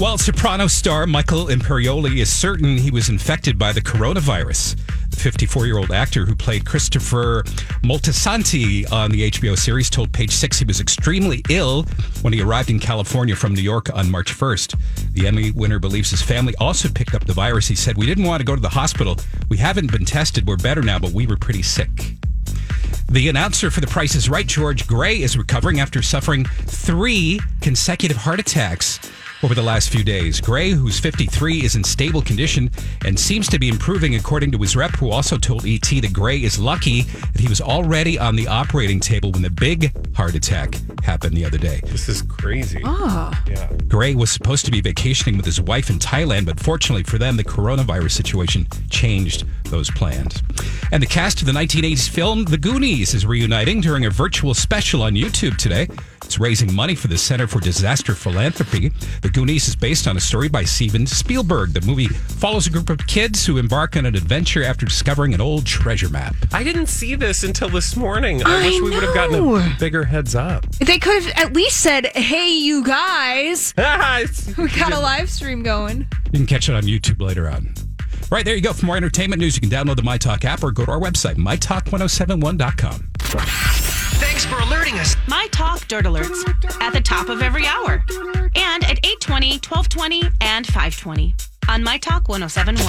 Well, Soprano star Michael Imperioli is certain he was infected by the coronavirus. The 54 year old actor who played Christopher Moltisanti on the HBO series told Page Six he was extremely ill when he arrived in California from New York on March 1st. The Emmy winner believes his family also picked up the virus. He said, We didn't want to go to the hospital. We haven't been tested. We're better now, but we were pretty sick. The announcer for The Price is Right, George Gray, is recovering after suffering three consecutive heart attacks over the last few days. Gray, who's 53, is in stable condition and seems to be improving, according to his rep, who also told ET that Gray is lucky that he was already on the operating table when the big heart attack happened the other day. This is crazy. Ah. Yeah. Gray was supposed to be vacationing with his wife in Thailand, but fortunately for them, the coronavirus situation changed those plans. And the cast of the 1980s film The Goonies is reuniting during a virtual special on YouTube today. It's raising money for the Center for Disaster Philanthropy. The Goonies is based on a story by Steven Spielberg. The movie follows a group of kids who embark on an adventure after discovering an old treasure map. I didn't see this until this morning. I, I wish we would have gotten a bigger heads up. They could have at least said, "Hey, you guys, we got a live stream going." You can catch it on YouTube later on. Right there you go. For more entertainment news, you can download the MyTalk app or go to our website, mytalk1071.com. Thanks for alerting us. My Talk Dirt Alerts at the top of every hour and at 820, 1220, and 520 on My Talk 1071.